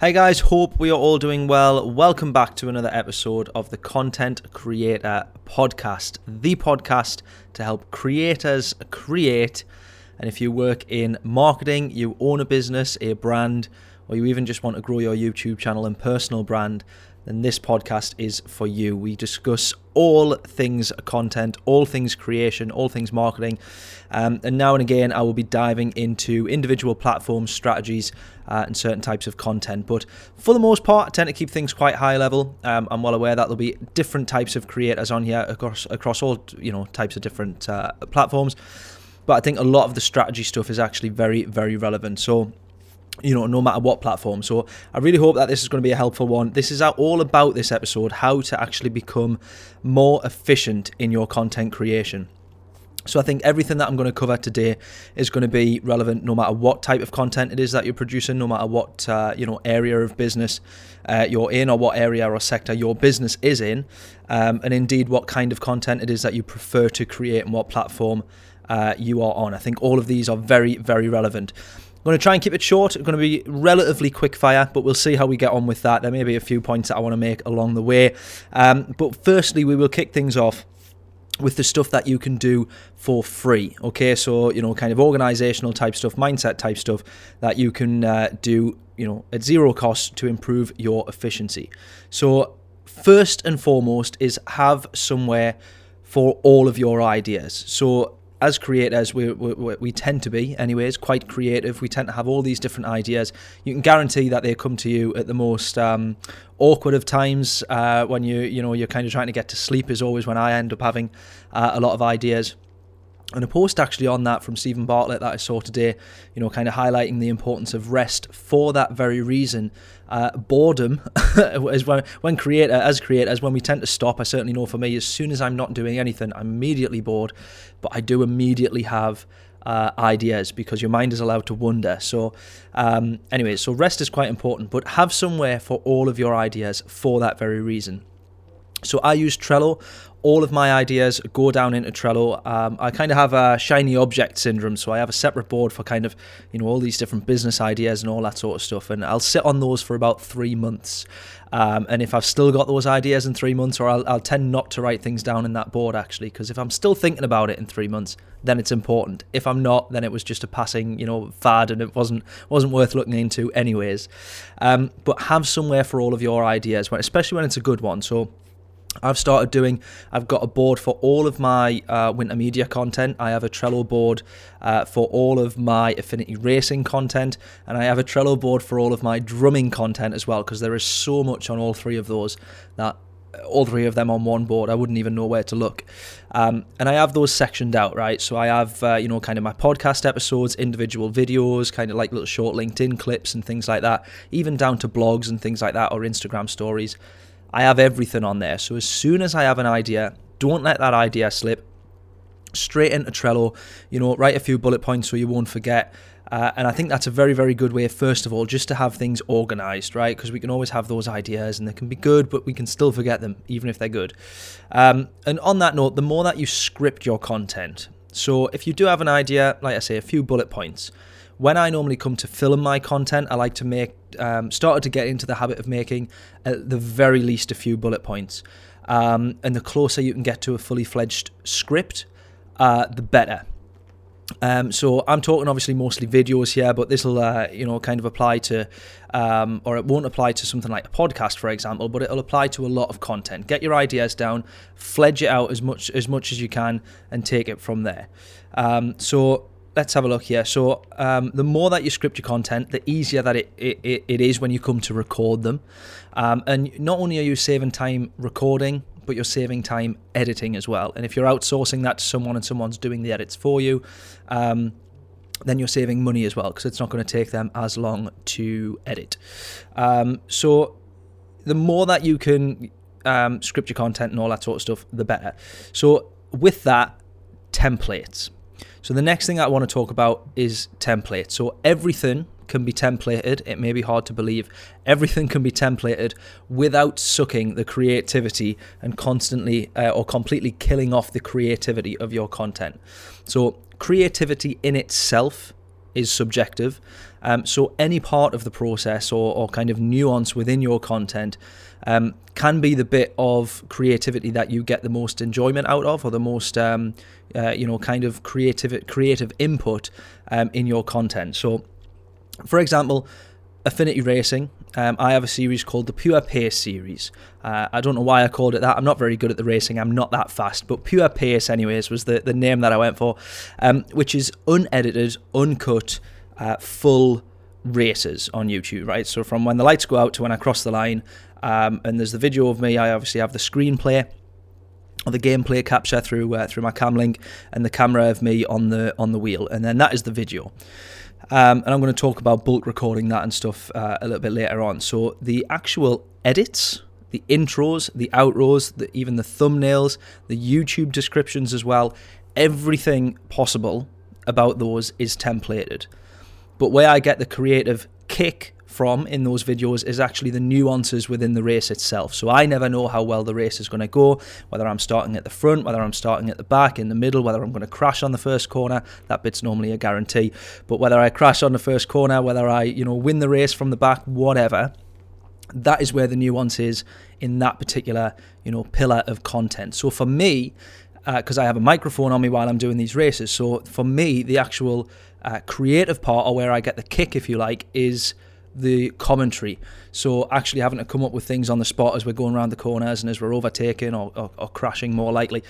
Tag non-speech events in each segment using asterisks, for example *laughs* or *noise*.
Hey guys, hope we are all doing well. Welcome back to another episode of the Content Creator Podcast, the podcast to help creators create. And if you work in marketing, you own a business, a brand, or you even just want to grow your YouTube channel and personal brand, then this podcast is for you. We discuss all things content, all things creation, all things marketing. Um, and now and again, I will be diving into individual platforms, strategies, uh, and certain types of content. But for the most part, I tend to keep things quite high level. Um, I'm well aware that there'll be different types of creators on here across across all you know types of different uh, platforms. But I think a lot of the strategy stuff is actually very, very relevant. So you know, no matter what platform. So I really hope that this is going to be a helpful one. This is all about this episode how to actually become more efficient in your content creation. So I think everything that I'm going to cover today is going to be relevant no matter what type of content it is that you're producing, no matter what uh, you know area of business uh, you're in or what area or sector your business is in, um, and indeed what kind of content it is that you prefer to create and what platform uh, you are on. I think all of these are very very relevant. I'm going to try and keep it short. It's going to be relatively quick fire, but we'll see how we get on with that. There may be a few points that I want to make along the way. Um, but firstly, we will kick things off with the stuff that you can do for free. Okay, so you know, kind of organizational type stuff, mindset type stuff that you can uh, do, you know, at zero cost to improve your efficiency. So, first and foremost is have somewhere for all of your ideas. So, as creators, we, we, we tend to be, anyways, quite creative. We tend to have all these different ideas. You can guarantee that they come to you at the most um, awkward of times uh, when you you know you're kind of trying to get to sleep. Is always when I end up having uh, a lot of ideas and a post actually on that from Steven Bartlett that I saw today, you know, kind of highlighting the importance of rest for that very reason. Uh, boredom *laughs* is when, when creator as creators when we tend to stop. I certainly know for me, as soon as I'm not doing anything, I'm immediately bored, but I do immediately have uh, ideas because your mind is allowed to wander. So, um, anyway, so rest is quite important, but have somewhere for all of your ideas for that very reason. So I use Trello all of my ideas go down into Trello. Um, I kind of have a shiny object syndrome, so I have a separate board for kind of you know all these different business ideas and all that sort of stuff, and I'll sit on those for about three months. Um, and if I've still got those ideas in three months, or I'll, I'll tend not to write things down in that board actually, because if I'm still thinking about it in three months, then it's important. If I'm not, then it was just a passing you know fad, and it wasn't wasn't worth looking into anyways. Um, but have somewhere for all of your ideas, especially when it's a good one. So I've started doing, I've got a board for all of my uh, winter media content. I have a Trello board uh, for all of my affinity racing content, and I have a Trello board for all of my drumming content as well, because there is so much on all three of those that all three of them on one board, I wouldn't even know where to look. Um, and I have those sectioned out, right? So I have, uh, you know, kind of my podcast episodes, individual videos, kind of like little short LinkedIn clips and things like that, even down to blogs and things like that or Instagram stories. I have everything on there. So as soon as I have an idea, don't let that idea slip. Straight into Trello, you know, write a few bullet points so you won't forget. Uh, and I think that's a very, very good way, first of all, just to have things organized, right? Because we can always have those ideas and they can be good, but we can still forget them, even if they're good. Um, and on that note, the more that you script your content, so if you do have an idea, like I say, a few bullet points, when I normally come to film my content, I like to make um, started to get into the habit of making at the very least a few bullet points. Um, and the closer you can get to a fully fledged script, uh, the better. Um, so I'm talking obviously mostly videos here, but this will uh, you know kind of apply to, um, or it won't apply to something like a podcast, for example, but it'll apply to a lot of content. Get your ideas down, fledge it out as much as much as you can, and take it from there. Um, so let's have a look here. So, um, the more that you script your content, the easier that it, it, it is when you come to record them. Um, and not only are you saving time recording, but you're saving time editing as well. And if you're outsourcing that to someone and someone's doing the edits for you, um, then you're saving money as well because it's not going to take them as long to edit. Um, so, the more that you can um, script your content and all that sort of stuff, the better. So, with that, templates. So the next thing I want to talk about is templates. So everything can be templated. It may be hard to believe. Everything can be templated without sucking the creativity and constantly uh, or completely killing off the creativity of your content. So, creativity in itself is subjective. Um, so, any part of the process or, or kind of nuance within your content um, can be the bit of creativity that you get the most enjoyment out of, or the most, um, uh, you know, kind of creative creative input um, in your content. So, for example, Affinity Racing. Um, I have a series called the Pure Pace series. Uh, I don't know why I called it that. I'm not very good at the racing. I'm not that fast. But Pure Pace, anyways, was the, the name that I went for, um, which is unedited, uncut, uh, full races on YouTube, right? So from when the lights go out to when I cross the line, um, and there's the video of me. I obviously have the screenplay or the gameplay capture through uh, through my cam link and the camera of me on the on the wheel, and then that is the video. Um, and I'm going to talk about bulk recording that and stuff uh, a little bit later on. So the actual edits, the intros, the outros, the, even the thumbnails, the YouTube descriptions as well, everything possible about those is templated. But where I get the creative kick from in those videos is actually the nuances within the race itself. So I never know how well the race is going to go, whether I'm starting at the front, whether I'm starting at the back, in the middle, whether I'm going to crash on the first corner. That bit's normally a guarantee. But whether I crash on the first corner, whether I, you know, win the race from the back, whatever, that is where the nuance is in that particular, you know, pillar of content. So for me, because uh, I have a microphone on me while I'm doing these races. So for me, the actual uh, creative part, or where I get the kick, if you like, is the commentary. So actually having to come up with things on the spot as we're going around the corners and as we're overtaking or, or, or crashing more likely,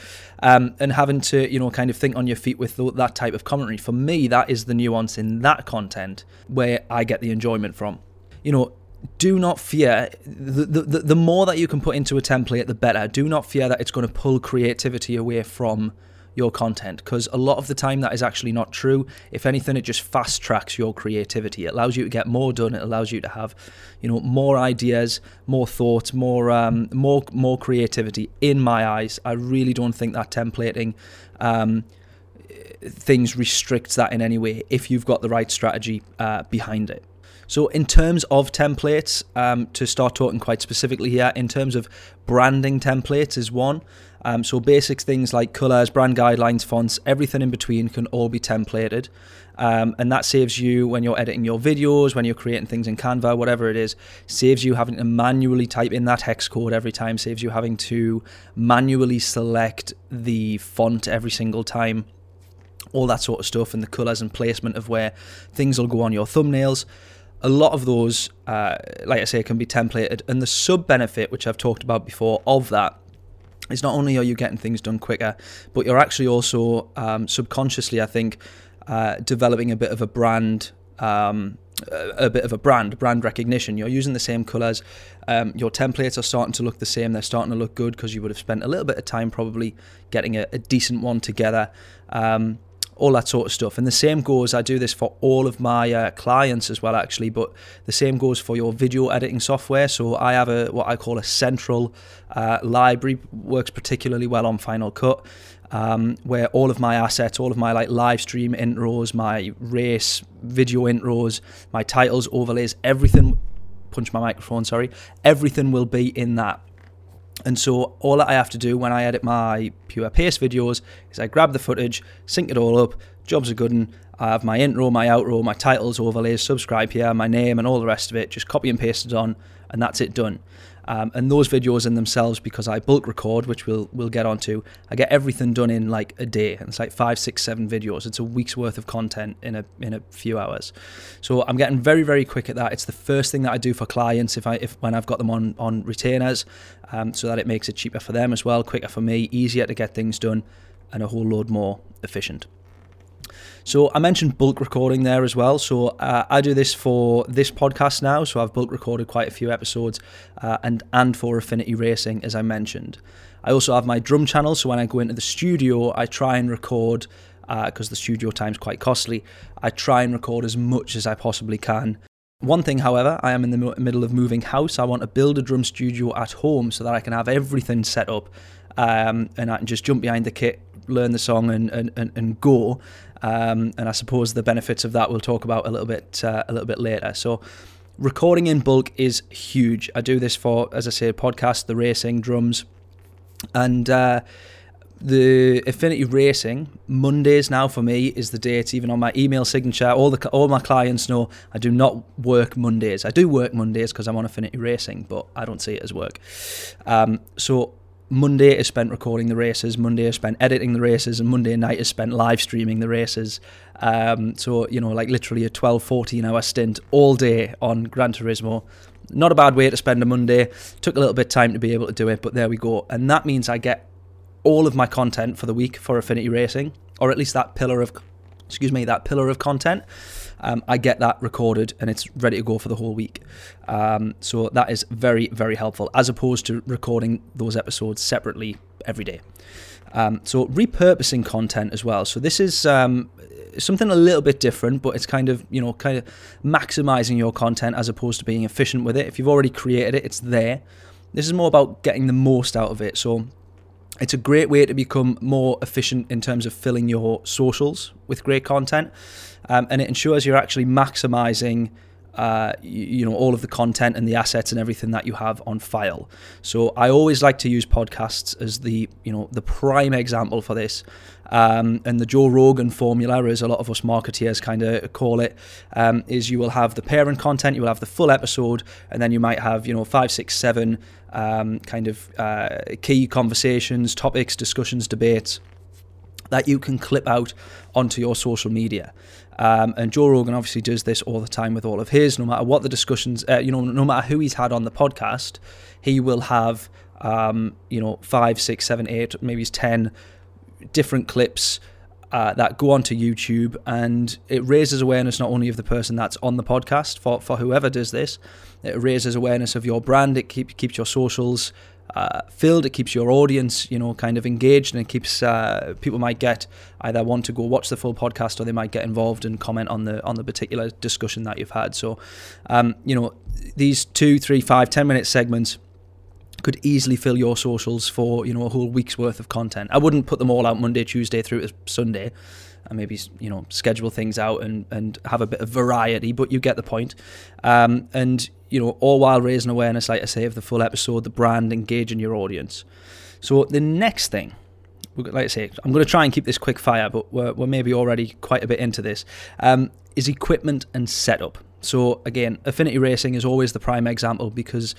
um, and having to you know kind of think on your feet with that type of commentary. For me, that is the nuance in that content where I get the enjoyment from. You know, do not fear the, the the more that you can put into a template, the better. Do not fear that it's going to pull creativity away from your content because a lot of the time that is actually not true. If anything, it just fast tracks your creativity. It allows you to get more done. It allows you to have, you know, more ideas, more thoughts, more um, more more creativity. In my eyes, I really don't think that templating. Um, things restricts that in any way if you've got the right strategy uh, behind it. So, in terms of templates, um, to start talking quite specifically here, in terms of branding templates, is one. Um, so basic things like colors, brand guidelines, fonts, everything in between can all be templated. Um, and that saves you when you're editing your videos, when you're creating things in Canva, whatever it is, saves you having to manually type in that hex code every time, saves you having to manually select the font every single time, all that sort of stuff, and the colors and placement of where things will go on your thumbnails. A lot of those, uh, like I say, can be templated. And the sub benefit, which I've talked about before, of that is not only are you getting things done quicker, but you're actually also um, subconsciously, I think, uh, developing a bit of a brand. Um, a bit of a brand, brand recognition. You're using the same colors. Um, your templates are starting to look the same. They're starting to look good because you would have spent a little bit of time probably getting a, a decent one together. Um, all that sort of stuff. And the same goes, I do this for all of my uh, clients as well, actually, but the same goes for your video editing software. So I have a what I call a central uh, library, works particularly well on Final Cut. Um, where all of my assets, all of my like live stream intros, my race video intros, my titles, overlays, everything. Punch my microphone, sorry. Everything will be in that and so all that I have to do when I edit my pure pace videos is I grab the footage, sync it all up, jobs are good, I have my intro, my outro, my titles, overlays, subscribe here, my name, and all the rest of it. Just copy and paste it on, and that's it done. Um, and those videos in themselves, because I bulk record, which we'll we'll get onto, I get everything done in like a day. And it's like five, six, seven videos. It's a week's worth of content in a in a few hours. So I'm getting very very quick at that. It's the first thing that I do for clients if I if when I've got them on on retainers, um, so that it makes it cheaper for them as well, quicker for me, easier to get things done, and a whole load more efficient. So I mentioned bulk recording there as well. So uh, I do this for this podcast now. So I've bulk recorded quite a few episodes, uh, and and for Affinity Racing, as I mentioned. I also have my drum channel. So when I go into the studio, I try and record because uh, the studio time's quite costly. I try and record as much as I possibly can. One thing, however, I am in the middle of moving house. I want to build a drum studio at home so that I can have everything set up um, and I can just jump behind the kit, learn the song, and and, and, and go. Um, and I suppose the benefits of that we'll talk about a little bit uh, a little bit later. So recording in bulk is huge. I do this for, as I say, podcast, the racing, drums, and uh, the Affinity Racing Mondays now for me is the date. Even on my email signature, all the all my clients know I do not work Mondays. I do work Mondays because I'm on Affinity Racing, but I don't see it as work. Um, so Monday is spent recording the races, Monday is spent editing the races, and Monday night is spent live streaming the races. Um, so, you know, like literally a 12, 14 hour stint all day on Gran Turismo. Not a bad way to spend a Monday. Took a little bit of time to be able to do it, but there we go. And that means I get all of my content for the week for Affinity Racing, or at least that pillar of, excuse me, that pillar of content. Um, I get that recorded and it's ready to go for the whole week. Um, so that is very, very helpful as opposed to recording those episodes separately every day. Um, so repurposing content as well. So this is um, something a little bit different, but it's kind of you know kind of maximizing your content as opposed to being efficient with it. If you've already created it, it's there. This is more about getting the most out of it. So it's a great way to become more efficient in terms of filling your socials with great content, um, and it ensures you're actually maximizing uh, you, you, know all of the content and the assets and everything that you have on file. So I always like to use podcasts as the you know the prime example for this. Um, and the Joe Rogan formula, as a lot of us marketeers kind of call it, um, is you will have the parent content, you will have the full episode, and then you might have you know five, six, seven um, kind of uh, key conversations, topics, discussions, debates that you can clip out onto your social media. Um, and Joe Rogan obviously does this all the time with all of his. No matter what the discussions, uh, you know, no matter who he's had on the podcast, he will have, um, you know, five, six, seven, eight, maybe ten different clips uh, that go onto YouTube, and it raises awareness not only of the person that's on the podcast for for whoever does this, it raises awareness of your brand. It keep, keeps your socials uh, filled. It keeps your audience, you know, kind of engaged, and it keeps uh, people might get either want to go watch the full podcast or they might get involved and comment on the on the particular discussion that you've had. So, um, you know, these two, three, five, ten minute segments could easily fill your socials for you know a whole week's worth of content. I wouldn't put them all out Monday, Tuesday through to Sunday. And maybe you know schedule things out and, and have a bit of variety, but you get the point. Um, and you know, all while raising awareness, like I say, of the full episode, the brand, engaging your audience. So the next thing, like I say, I'm going to try and keep this quick fire, but we're, we're maybe already quite a bit into this, um, is equipment and setup. So again, Affinity Racing is always the prime example because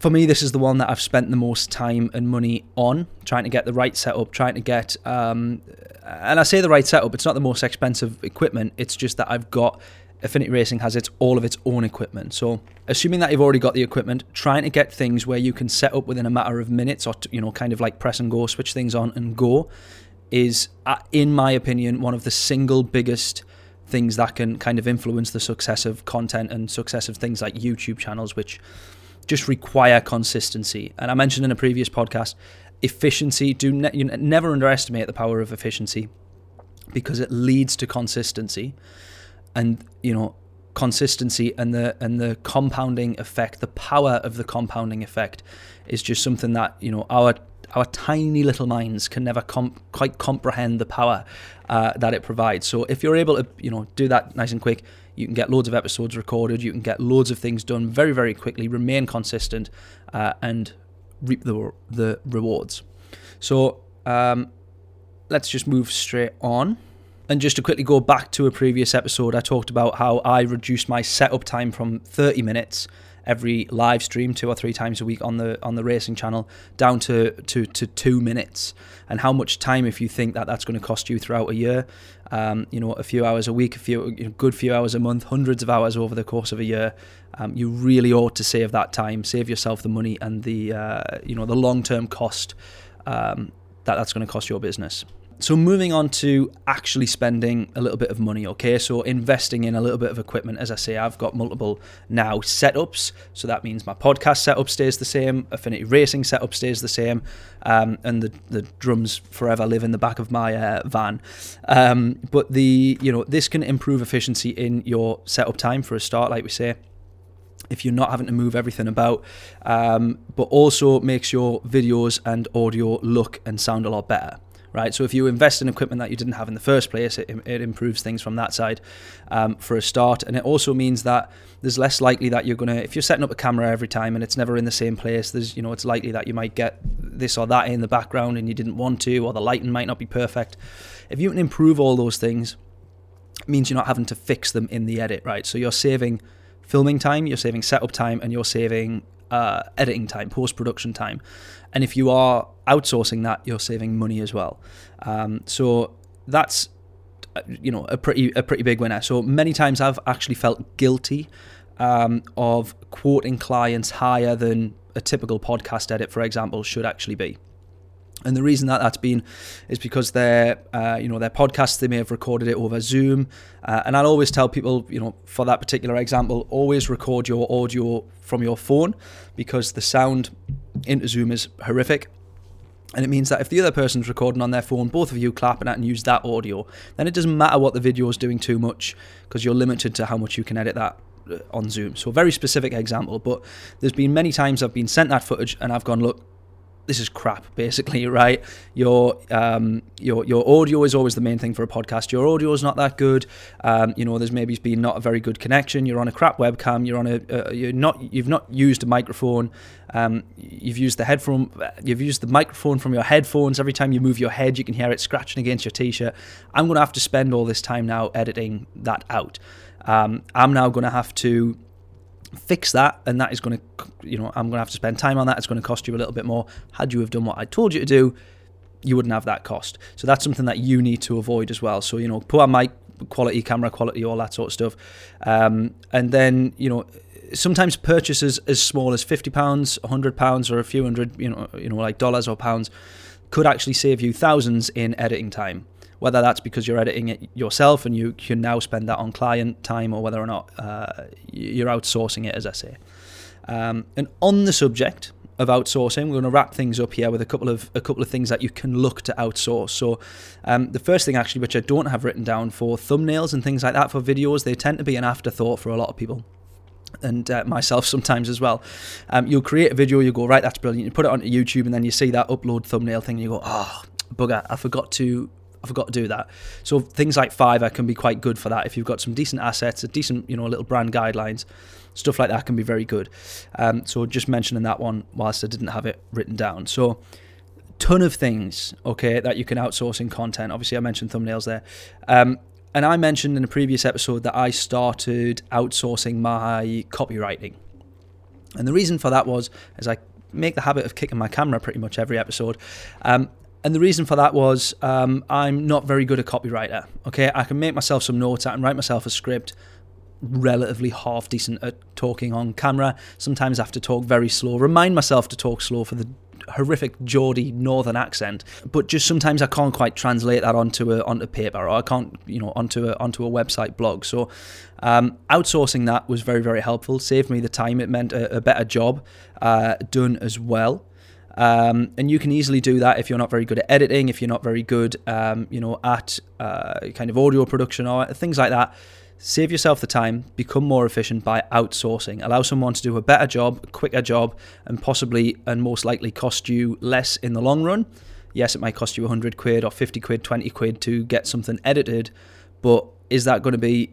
for me, this is the one that I've spent the most time and money on, trying to get the right setup, trying to get, um, and I say the right setup, it's not the most expensive equipment, it's just that I've got Affinity Racing has its all of its own equipment. So, assuming that you've already got the equipment, trying to get things where you can set up within a matter of minutes, or you know, kind of like press and go, switch things on and go, is, uh, in my opinion, one of the single biggest things that can kind of influence the success of content and success of things like YouTube channels, which just require consistency. And I mentioned in a previous podcast, efficiency. Do ne- you never underestimate the power of efficiency because it leads to consistency and you know consistency and the and the compounding effect the power of the compounding effect is just something that you know our our tiny little minds can never comp- quite comprehend the power uh, that it provides so if you're able to you know do that nice and quick you can get loads of episodes recorded. You can get loads of things done very very quickly remain consistent uh, and reap the the rewards. So um, let's just move straight on. And just to quickly go back to a previous episode, I talked about how I reduced my setup time from 30 minutes every live stream two or three times a week on the on the racing channel down to to, to two minutes. And how much time if you think that that's going to cost you throughout a year um, you know a few hours a week a few good few hours a month hundreds of hours over the course of a year um, you really ought to save that time save yourself the money and the uh, you know the long-term cost um, that that's going to cost your business so moving on to actually spending a little bit of money, okay? So investing in a little bit of equipment. As I say, I've got multiple now setups. So that means my podcast setup stays the same, Affinity Racing setup stays the same, um, and the, the drums forever live in the back of my uh, van. Um, but the you know this can improve efficiency in your setup time for a start, like we say. if you're not having to move everything about, um, but also makes your videos and audio look and sound a lot better. Right, so if you invest in equipment that you didn't have in the first place, it, it improves things from that side um, for a start, and it also means that there's less likely that you're gonna, if you're setting up a camera every time and it's never in the same place, there's, you know, it's likely that you might get this or that in the background and you didn't want to, or the lighting might not be perfect. If you can improve all those things, means you're not having to fix them in the edit, right? So you're saving filming time, you're saving setup time, and you're saving uh, editing time, post production time. And if you are outsourcing that, you're saving money as well. Um, so that's uh, you know a pretty a pretty big winner. So many times I've actually felt guilty um, of quoting clients higher than a typical podcast edit, for example, should actually be. And the reason that that's been is because their, uh, you know, their podcasts they may have recorded it over Zoom, uh, and I'll always tell people, you know, for that particular example, always record your audio from your phone because the sound into Zoom is horrific. And it means that if the other person's recording on their phone, both of you clap and use that audio, then it doesn't matter what the video is doing too much because you're limited to how much you can edit that uh, on Zoom. So a very specific example, but there's been many times I've been sent that footage and I've gone, look, this is crap basically *laughs* right? Your um, your your audio is always the main thing for a podcast. Your audio is not that good. Um, you know there's maybe been not a very good connection. You're on a crap webcam. You're on a uh, you're not you've not used a microphone. Um, you've used the headphone you've used the microphone from your headphones. Every time you move your head you can hear it scratching against your t-shirt. I'm going to have to spend all this time now editing that out. Um, i'm now going to have to fix that and that is going to you know i'm going to have to spend time on that. It's going to cost you a little bit more. Had you have done what i told you to do you wouldn't have that cost. So that's something that you need to avoid as well. So you know poor mic quality camera quality all that sort of stuff. Um, and then you know sometimes purchases as small as 50 pounds 100 pounds or a few hundred you know you know like dollars or pounds could actually save you thousands in editing time whether that's because you're editing it yourself and you can now spend that on client time or whether or not uh, you're outsourcing it, as I say. Um, and on the subject of outsourcing, we're going to wrap things up here with a couple of a couple of things that you can look to outsource. So, um, the first thing actually, which I don't have written down for thumbnails and things like that for videos, they tend to be an afterthought for a lot of people and uh, myself *laughs* sometimes as well. Um, you'll create a video, you go, right, that's brilliant. You put it onto YouTube, and then you see that upload thumbnail thing, and you go, oh, bugger, I forgot to I forgot to do that. So things like Fiverr can be quite good for that. If you've got some decent assets, a decent, you know, little brand guidelines, stuff like that can be very good. Um, so just mentioning that one whilst I didn't have it written down. So ton of things, okay, that you can outsource in content. Obviously, I mentioned thumbnails there. Um, and I mentioned in a previous episode that I started outsourcing my copywriting. And the reason for that was, as I make the habit of kicking my camera pretty much every episode, um, and the reason for that was um, I'm not very good at copywriter. Okay, I can make myself some notes, I can write myself a script, relatively half decent at talking on camera. Sometimes I have to talk very slow, remind myself to talk slow for the horrific Geordie northern accent, but just sometimes I can't quite translate that onto a onto paper or I can't you know onto a onto a website blog. So um, outsourcing that was very very helpful. Saved me the time. It meant a, a better job uh, done as well. Um, and you can easily do that if you're not very good at editing, if you're not very good, um, you know, at uh, kind of audio production or things like that. Save yourself the time, become more efficient by outsourcing. Allow someone to do a better job, a quicker job, and possibly and most likely cost you less in the long run. Yes, it might cost you 100 quid or 50 quid, 20 quid to get something edited, but is that going to be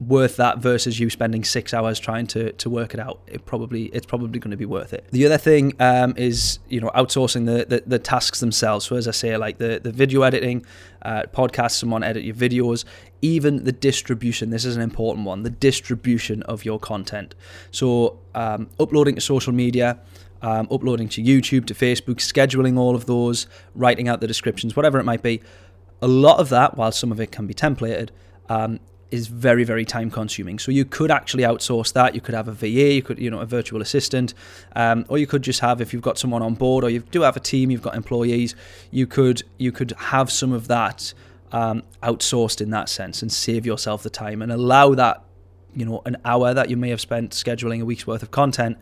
worth that versus you spending six hours trying to, to work it out. It probably it's probably going to be worth it. The other thing um, is you know outsourcing the, the, the tasks themselves. So as i say like the the video editing uh, podcast someone edit your videos even the distribution this is an important one the distribution of your content. So um, uploading to social media um, uploading to youtube to facebook scheduling all of those writing out the descriptions whatever it might be a lot of that while some of it can be templated um, is very very time consuming. So you could actually outsource that. You could have a va you could you know a virtual assistant um, or you could just have if you've got someone on board or you do have a team you've got employees you could you could have some of that um, outsourced in that sense and save yourself the time and allow that you know an hour that you may have spent scheduling a week's worth of content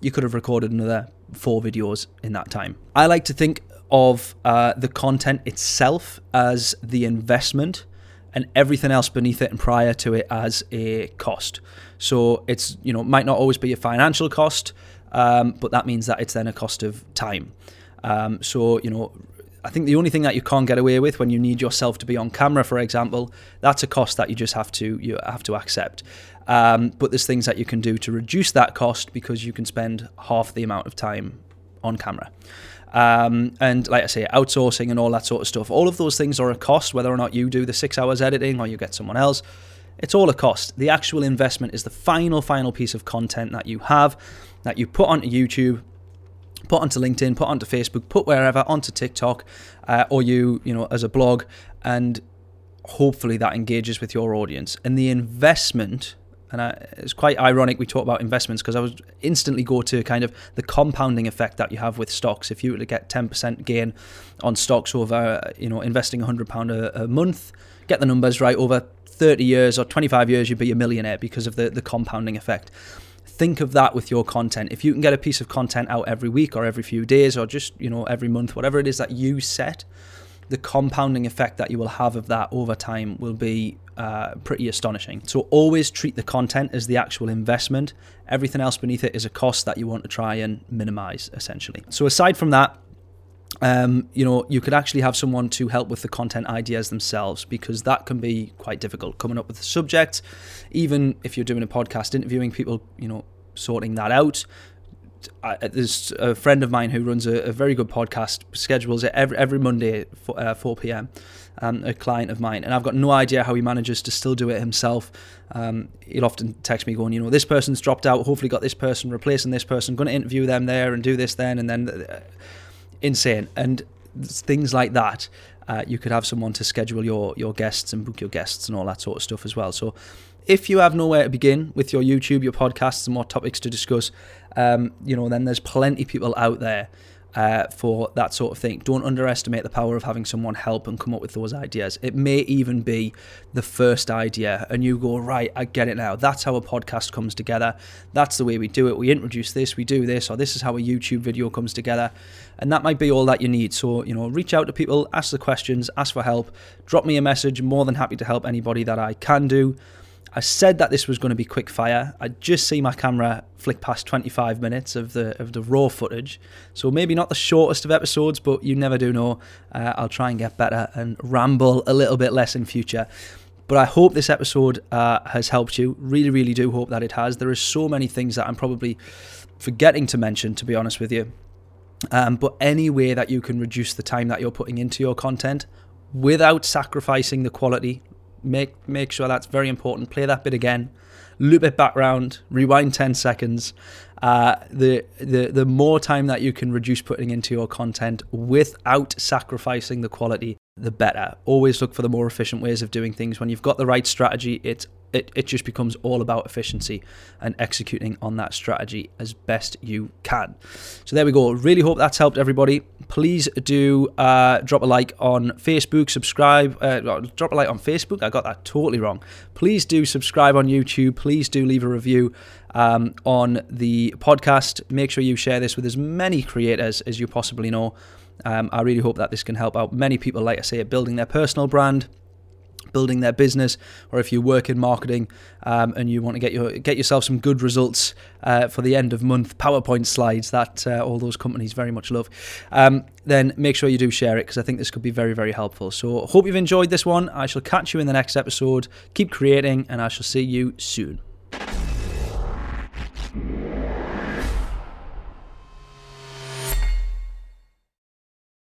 you could have recorded another four videos in that time. I like to think of uh, the content itself as the investment and everything else beneath it and prior to it as a cost. So it's you know might not always be a financial cost, um, but that means that it's then a cost of time. Um, so you know I think the only thing that you can't get away with when you need yourself to be on camera, for example, that's a cost that you just have to you have to accept. Um, but there's things that you can do to reduce that cost because you can spend half the amount of time on camera. Um, and like I say, outsourcing and all that sort of stuff. All of those things are a cost, whether or not you do the six hours editing or you get someone else. It's all a cost. The actual investment is the final, final piece of content that you have that you put onto YouTube put onto LinkedIn, put onto Facebook, put wherever, onto TikTok, uh, or you, you know, as a blog, and hopefully that engages with your audience. And the investment, and I, it's quite ironic we talk about investments because I was instantly go to kind of the compounding effect that you have with stocks. If you were to get 10% gain on stocks over, you know, investing £100 a, a month, get the numbers right, over 30 years or 25 years, you'd be a millionaire because of the, the compounding effect think of that with your content. If you can get a piece of content out every week or every few days or just, you know, every month, whatever it is that you set, the compounding effect that you will have of that over time will be uh, pretty astonishing. So always treat the content as the actual investment. Everything else beneath it is a cost that you want to try and minimize, essentially. So aside from that, um, you know, you could actually have someone to help with the content ideas themselves because that can be quite difficult coming up with the subject. Even if you're doing a podcast, interviewing people, you know, sorting that out. I, there's a friend of mine who runs a, a, very good podcast, schedules it every every Monday at 4, uh, 4 p.m. Um, a client of mine, and I've got no idea how he manages to still do it himself. Um, he'll often text me going, you know, this person's dropped out. Hopefully, got this person replacing this person. Going to interview them there and do this then, and then. Uh, insane. And things like that, uh, you could have someone to schedule your your guests and book your guests and all that sort of stuff as well. So if you have nowhere to begin with your YouTube, your podcasts, and what topics to discuss, um, you know, then there's plenty of people out there uh, for that sort of thing. Don't underestimate the power of having someone help and come up with those ideas. It may even be the first idea, and you go, Right, I get it now. That's how a podcast comes together. That's the way we do it. We introduce this, we do this, or this is how a YouTube video comes together. And that might be all that you need. So, you know, reach out to people, ask the questions, ask for help, drop me a message. More than happy to help anybody that I can do. I said that this was going to be quick fire. I just see my camera flick past 25 minutes of the of the raw footage, so maybe not the shortest of episodes, but you never do know. Uh, I'll try and get better and ramble a little bit less in future. But I hope this episode uh, has helped you. Really, really do hope that it has. There are so many things that I'm probably forgetting to mention, to be honest with you. Um, but any way that you can reduce the time that you're putting into your content without sacrificing the quality, Make make sure that's very important. Play that bit again, loop it back round, rewind ten seconds. Uh, the the the more time that you can reduce putting into your content without sacrificing the quality, the better. Always look for the more efficient ways of doing things. When you've got the right strategy, it's it, it just becomes all about efficiency and executing on that strategy as best you can. So there we go. Really hope that's helped everybody. Please do uh, drop a like on Facebook, subscribe, uh, drop a like on Facebook. I got that totally wrong. Please do subscribe on YouTube. Please do leave a review um, on the podcast. Make sure you share this with as many creators as you possibly know. Um, I really hope that this can help out many people, like I say, building their personal brand building their business, or if you work in marketing um, and you want to get your get yourself some good results uh, for the end of month PowerPoint slides that uh, all those companies very much love, um, then make sure you do share it because I think this could be very very helpful. So hope you've enjoyed this one. I shall catch you in the next episode. Keep creating, and I shall see you soon.